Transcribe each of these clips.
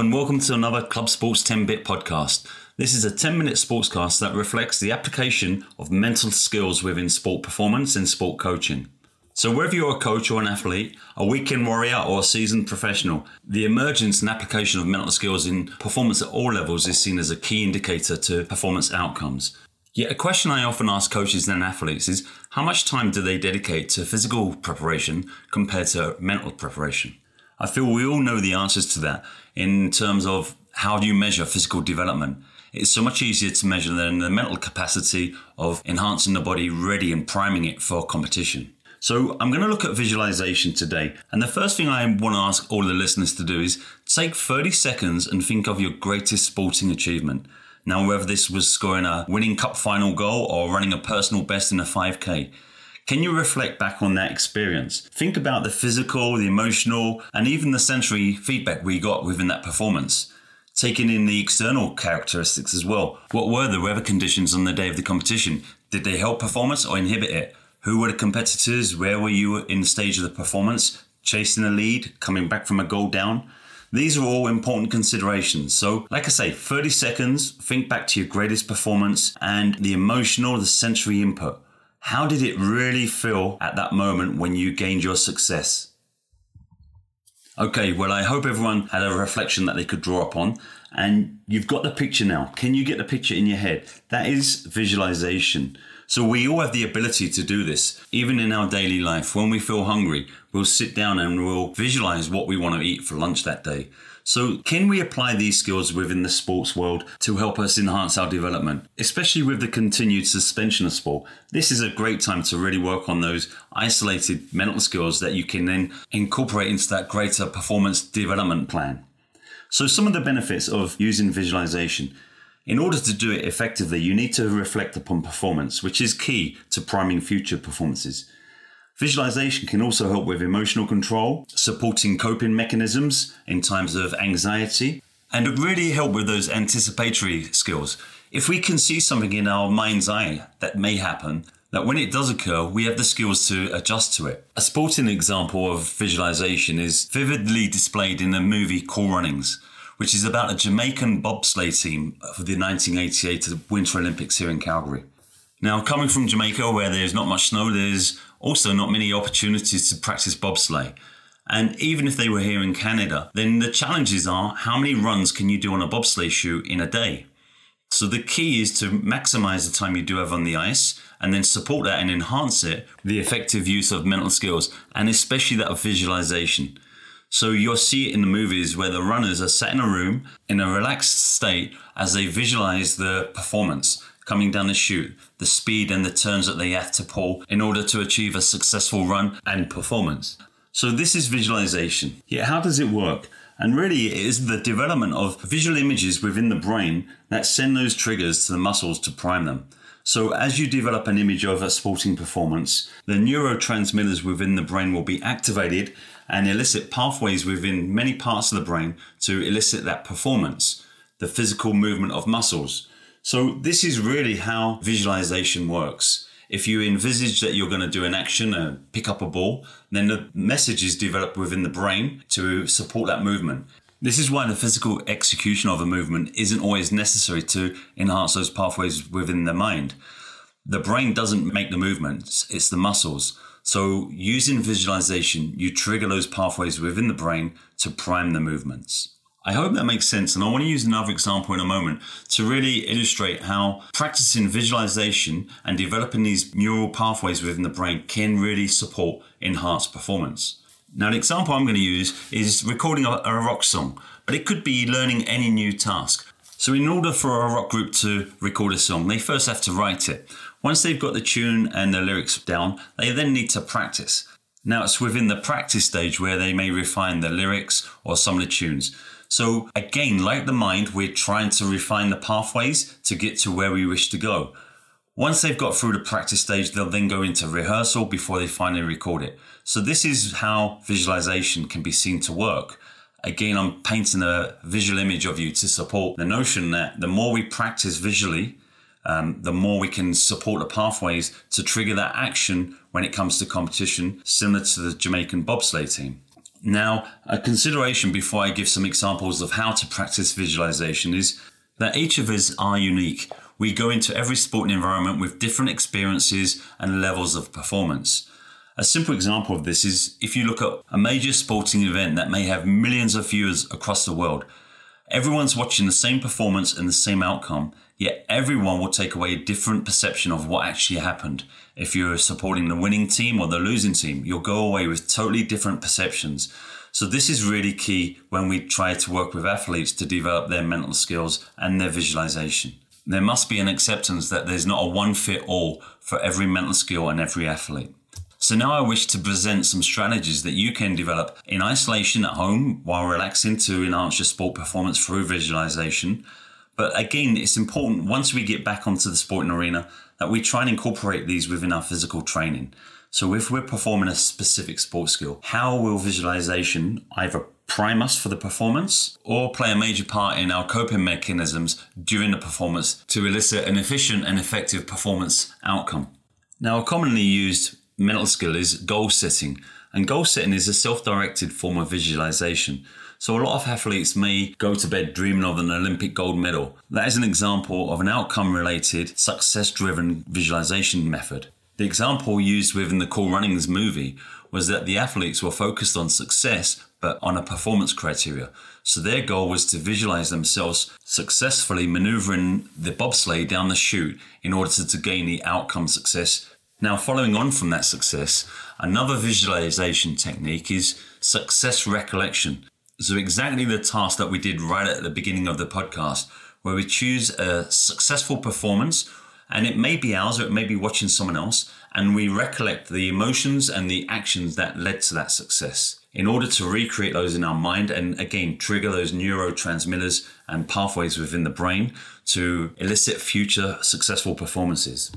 and welcome to another Club Sports 10 Bit podcast. This is a 10 minute sportscast that reflects the application of mental skills within sport performance and sport coaching. So, whether you're a coach or an athlete, a weekend warrior or a seasoned professional, the emergence and application of mental skills in performance at all levels is seen as a key indicator to performance outcomes. Yet, a question I often ask coaches and athletes is how much time do they dedicate to physical preparation compared to mental preparation? I feel we all know the answers to that in terms of how do you measure physical development. It's so much easier to measure than the mental capacity of enhancing the body ready and priming it for competition. So, I'm going to look at visualization today. And the first thing I want to ask all the listeners to do is take 30 seconds and think of your greatest sporting achievement. Now, whether this was scoring a winning cup final goal or running a personal best in a 5K, can you reflect back on that experience? Think about the physical, the emotional, and even the sensory feedback we got within that performance. Taking in the external characteristics as well. What were the weather conditions on the day of the competition? Did they help performance or inhibit it? Who were the competitors? Where were you in the stage of the performance? Chasing the lead, coming back from a goal down? These are all important considerations. So, like I say, 30 seconds, think back to your greatest performance and the emotional, the sensory input. How did it really feel at that moment when you gained your success? Okay, well, I hope everyone had a reflection that they could draw upon. And you've got the picture now. Can you get the picture in your head? That is visualization. So we all have the ability to do this, even in our daily life. When we feel hungry, we'll sit down and we'll visualize what we want to eat for lunch that day. So, can we apply these skills within the sports world to help us enhance our development, especially with the continued suspension of sport? This is a great time to really work on those isolated mental skills that you can then incorporate into that greater performance development plan. So, some of the benefits of using visualization. In order to do it effectively, you need to reflect upon performance, which is key to priming future performances. Visualization can also help with emotional control, supporting coping mechanisms in times of anxiety, and really help with those anticipatory skills. If we can see something in our mind's eye that may happen, that when it does occur, we have the skills to adjust to it. A sporting example of visualization is vividly displayed in the movie Cool Runnings which is about a Jamaican bobsleigh team for the 1988 Winter Olympics here in Calgary. Now, coming from Jamaica, where there's not much snow, there's also not many opportunities to practice bobsleigh. And even if they were here in Canada, then the challenges are how many runs can you do on a bobsleigh chute in a day? So the key is to maximize the time you do have on the ice and then support that and enhance it, the effective use of mental skills and especially that of visualization. So you'll see it in the movies where the runners are sat in a room in a relaxed state as they visualize the performance coming down the chute, the speed and the turns that they have to pull in order to achieve a successful run and performance. So this is visualization. Yeah, how does it work? And really, it is the development of visual images within the brain that send those triggers to the muscles to prime them. So, as you develop an image of a sporting performance, the neurotransmitters within the brain will be activated and elicit pathways within many parts of the brain to elicit that performance, the physical movement of muscles. So, this is really how visualization works. If you envisage that you're going to do an action and pick up a ball, then the message is developed within the brain to support that movement. This is why the physical execution of a movement isn't always necessary to enhance those pathways within the mind. The brain doesn't make the movements, it's the muscles. So, using visualization, you trigger those pathways within the brain to prime the movements. I hope that makes sense. And I want to use another example in a moment to really illustrate how practicing visualization and developing these neural pathways within the brain can really support enhanced performance. Now, the example I'm going to use is recording a, a rock song, but it could be learning any new task. So, in order for a rock group to record a song, they first have to write it. Once they've got the tune and the lyrics down, they then need to practice. Now, it's within the practice stage where they may refine the lyrics or some of the tunes. So, again, like the mind, we're trying to refine the pathways to get to where we wish to go. Once they've got through the practice stage, they'll then go into rehearsal before they finally record it. So, this is how visualization can be seen to work. Again, I'm painting a visual image of you to support the notion that the more we practice visually, um, the more we can support the pathways to trigger that action when it comes to competition, similar to the Jamaican bobsleigh team. Now, a consideration before I give some examples of how to practice visualization is that each of us are unique. We go into every sporting environment with different experiences and levels of performance. A simple example of this is if you look at a major sporting event that may have millions of viewers across the world, everyone's watching the same performance and the same outcome, yet everyone will take away a different perception of what actually happened. If you're supporting the winning team or the losing team, you'll go away with totally different perceptions. So, this is really key when we try to work with athletes to develop their mental skills and their visualization. There must be an acceptance that there's not a one fit all for every mental skill and every athlete. So now I wish to present some strategies that you can develop in isolation at home while relaxing to enhance your sport performance through visualization. But again, it's important once we get back onto the sporting arena that we try and incorporate these within our physical training. So if we're performing a specific sport skill, how will visualization either prime us for the performance or play a major part in our coping mechanisms during the performance to elicit an efficient and effective performance outcome? Now, a commonly used mental skill is goal setting. And goal setting is a self directed form of visualization. So, a lot of athletes may go to bed dreaming of an Olympic gold medal. That is an example of an outcome related, success driven visualization method. The example used within the Cool Runnings movie was that the athletes were focused on success but on a performance criteria. So their goal was to visualize themselves successfully maneuvering the bobsleigh down the chute in order to, to gain the outcome success now, following on from that success, another visualization technique is success recollection. So, exactly the task that we did right at the beginning of the podcast, where we choose a successful performance, and it may be ours or it may be watching someone else, and we recollect the emotions and the actions that led to that success in order to recreate those in our mind and again trigger those neurotransmitters and pathways within the brain to elicit future successful performances.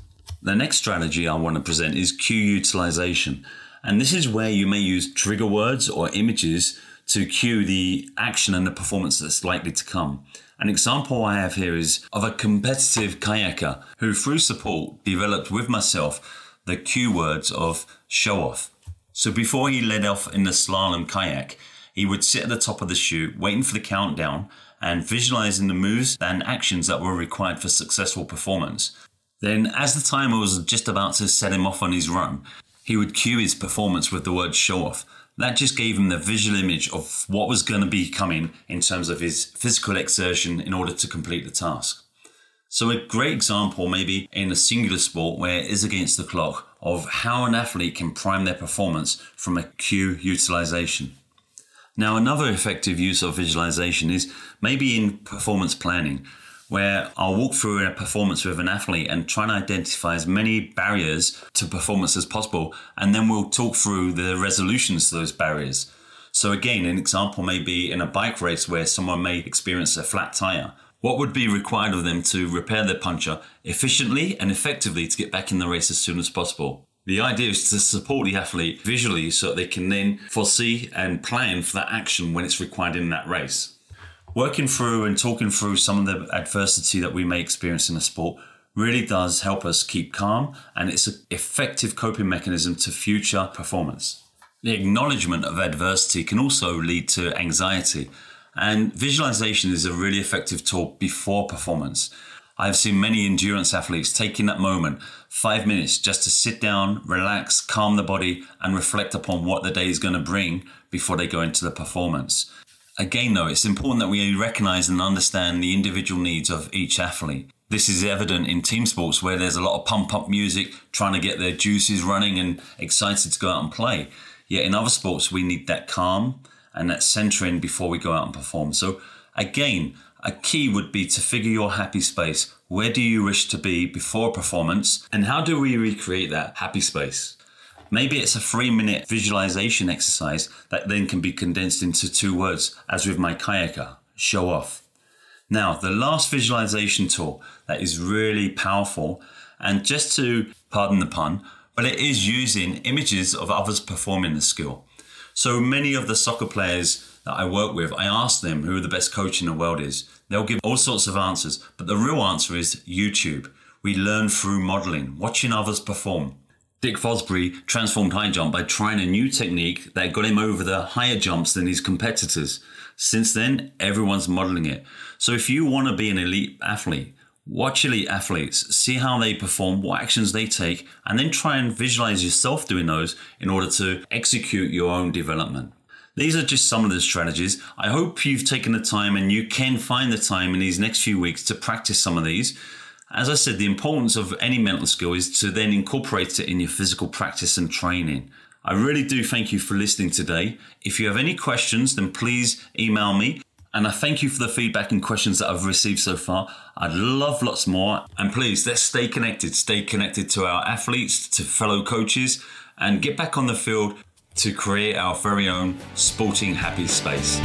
The next strategy I want to present is cue utilization. And this is where you may use trigger words or images to cue the action and the performance that's likely to come. An example I have here is of a competitive kayaker who, through support, developed with myself the cue words of show off. So before he led off in the slalom kayak, he would sit at the top of the chute, waiting for the countdown and visualizing the moves and actions that were required for successful performance. Then, as the timer was just about to set him off on his run, he would cue his performance with the word show off. That just gave him the visual image of what was going to be coming in terms of his physical exertion in order to complete the task. So, a great example, maybe in a singular sport where it is against the clock, of how an athlete can prime their performance from a cue utilization. Now, another effective use of visualization is maybe in performance planning where I'll walk through a performance with an athlete and try and identify as many barriers to performance as possible. And then we'll talk through the resolutions to those barriers. So, again, an example may be in a bike race where someone may experience a flat tire. What would be required of them to repair their puncture efficiently and effectively to get back in the race as soon as possible? The idea is to support the athlete visually so that they can then foresee and plan for that action when it's required in that race working through and talking through some of the adversity that we may experience in a sport really does help us keep calm and it's an effective coping mechanism to future performance. The acknowledgement of adversity can also lead to anxiety, and visualization is a really effective tool before performance. I've seen many endurance athletes taking that moment, five minutes, just to sit down, relax, calm the body, and reflect upon what the day is going to bring before they go into the performance. Again, though, it's important that we recognize and understand the individual needs of each athlete. This is evident in team sports where there's a lot of pump up music, trying to get their juices running and excited to go out and play. Yet in other sports, we need that calm and that centering before we go out and perform. So, again, a key would be to figure your happy space. Where do you wish to be before performance? And how do we recreate that happy space? Maybe it's a three minute visualization exercise that then can be condensed into two words, as with my kayaker show off. Now, the last visualization tool that is really powerful, and just to pardon the pun, but it is using images of others performing the skill. So many of the soccer players that I work with, I ask them who the best coach in the world is. They'll give all sorts of answers, but the real answer is YouTube. We learn through modeling, watching others perform. Dick Fosbury transformed high jump by trying a new technique that got him over the higher jumps than his competitors. Since then, everyone's modeling it. So if you want to be an elite athlete, watch elite athletes, see how they perform, what actions they take, and then try and visualize yourself doing those in order to execute your own development. These are just some of the strategies. I hope you've taken the time and you can find the time in these next few weeks to practice some of these. As I said, the importance of any mental skill is to then incorporate it in your physical practice and training. I really do thank you for listening today. If you have any questions, then please email me. And I thank you for the feedback and questions that I've received so far. I'd love lots more. And please, let's stay connected. Stay connected to our athletes, to fellow coaches, and get back on the field to create our very own sporting happy space.